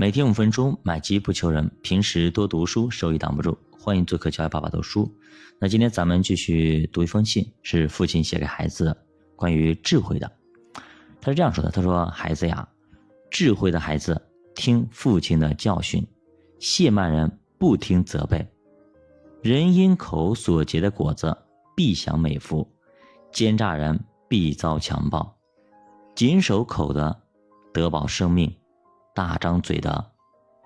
每天五分钟，买机不求人。平时多读书，收益挡不住。欢迎做客教育爸爸读书。那今天咱们继续读一封信，是父亲写给孩子的，关于智慧的。他是这样说的：“他说，孩子呀，智慧的孩子听父亲的教训，谢曼人不听责备。人因口所结的果子，必享美福；奸诈人必遭强暴。谨守口的，得保生命。”大张嘴的，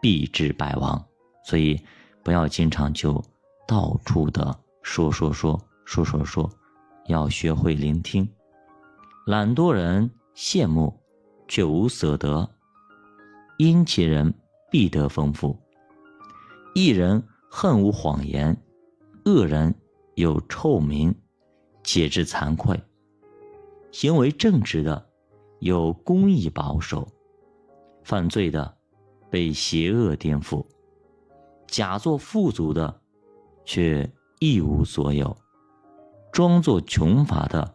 必致败亡。所以，不要经常就到处的说说说说说说，要学会聆听。懒惰人羡慕，却无所得；殷勤人必得丰富。一人恨无谎言，恶人有臭名，且知惭愧。行为正直的，有公义保守。犯罪的，被邪恶颠覆；假作富足的，却一无所有；装作穷乏的，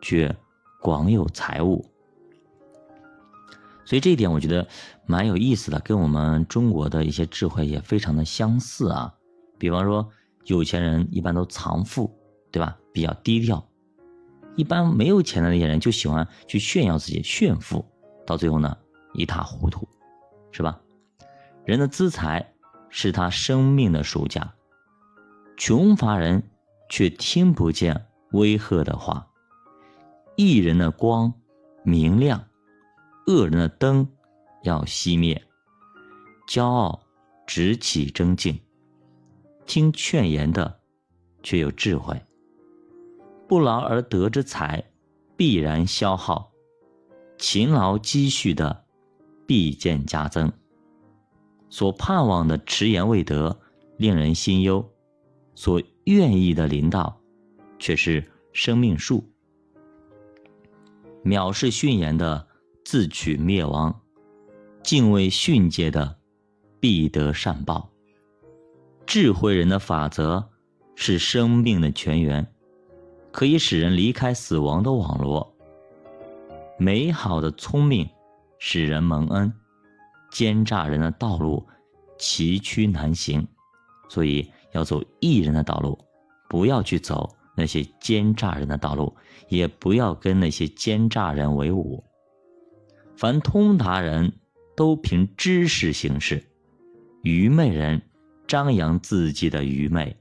却广有财物。所以这一点我觉得蛮有意思的，跟我们中国的一些智慧也非常的相似啊。比方说，有钱人一般都藏富，对吧？比较低调。一般没有钱的那些人就喜欢去炫耀自己，炫富，到最后呢？一塌糊涂，是吧？人的资财是他生命的赎价，穷乏人却听不见威吓的话。一人的光明亮，恶人的灯要熄灭。骄傲直起争竞，听劝言的却有智慧。不劳而得之财必然消耗，勤劳积蓄的。必见加增。所盼望的迟延未得，令人心忧；所愿意的临到，却是生命树。藐视训言的，自取灭亡；敬畏训诫的，必得善报。智慧人的法则是生命的泉源，可以使人离开死亡的网络。美好的聪明。使人蒙恩，奸诈人的道路崎岖难行，所以要走义人的道路，不要去走那些奸诈人的道路，也不要跟那些奸诈人为伍。凡通达人都凭知识行事，愚昧人张扬自己的愚昧。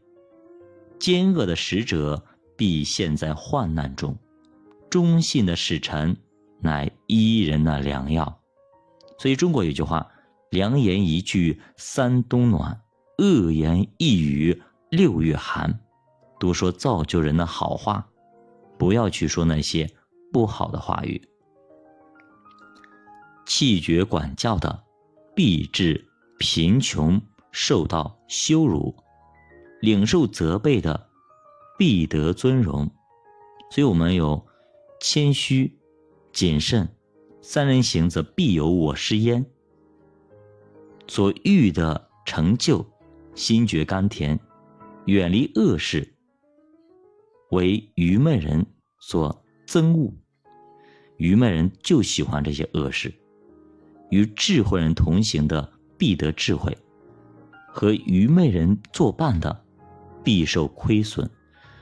奸恶的使者必陷在患难中，忠信的使臣。乃伊人的良药，所以中国有句话：“良言一句三冬暖，恶言一语六月寒。”多说造就人的好话，不要去说那些不好的话语。气绝管教的，必致贫穷，受到羞辱；领受责备的，必得尊荣。所以我们有谦虚。谨慎，三人行则必有我师焉。所欲的成就，心觉甘甜，远离恶事，为愚昧人所憎恶。愚昧人就喜欢这些恶事，与智慧人同行的必得智慧，和愚昧人作伴的必受亏损。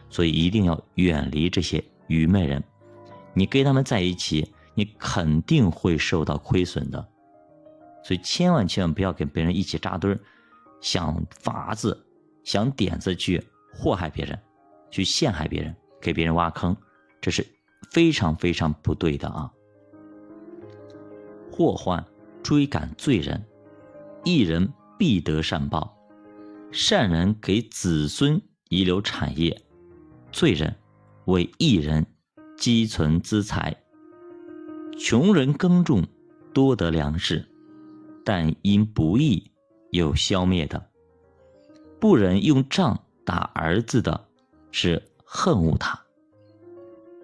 所以一定要远离这些愚昧人。你跟他们在一起，你肯定会受到亏损的，所以千万千万不要跟别人一起扎堆儿，想法子、想点子去祸害别人，去陷害别人，给别人挖坑，这是非常非常不对的啊！祸患追赶罪人，一人必得善报，善人给子孙遗留产业，罪人为一人。积存资财，穷人耕种多得粮食，但因不义又消灭的。不忍用杖打儿子的，是恨恶他；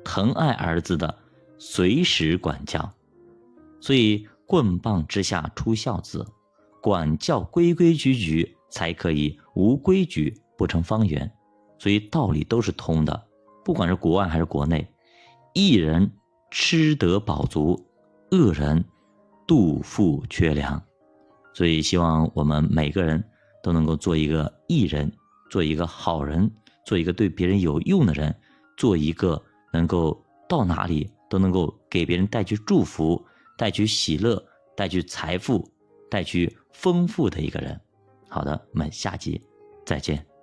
疼爱儿子的，随时管教。所以棍棒之下出孝子，管教规规矩矩才可以，无规矩不成方圆。所以道理都是通的，不管是国外还是国内。一人吃得饱足，恶人肚腹缺粮，所以希望我们每个人都能够做一个艺人，做一个好人，做一个对别人有用的人，做一个能够到哪里都能够给别人带去祝福、带去喜乐、带去财富、带去丰富的一个人。好的，我们下集再见。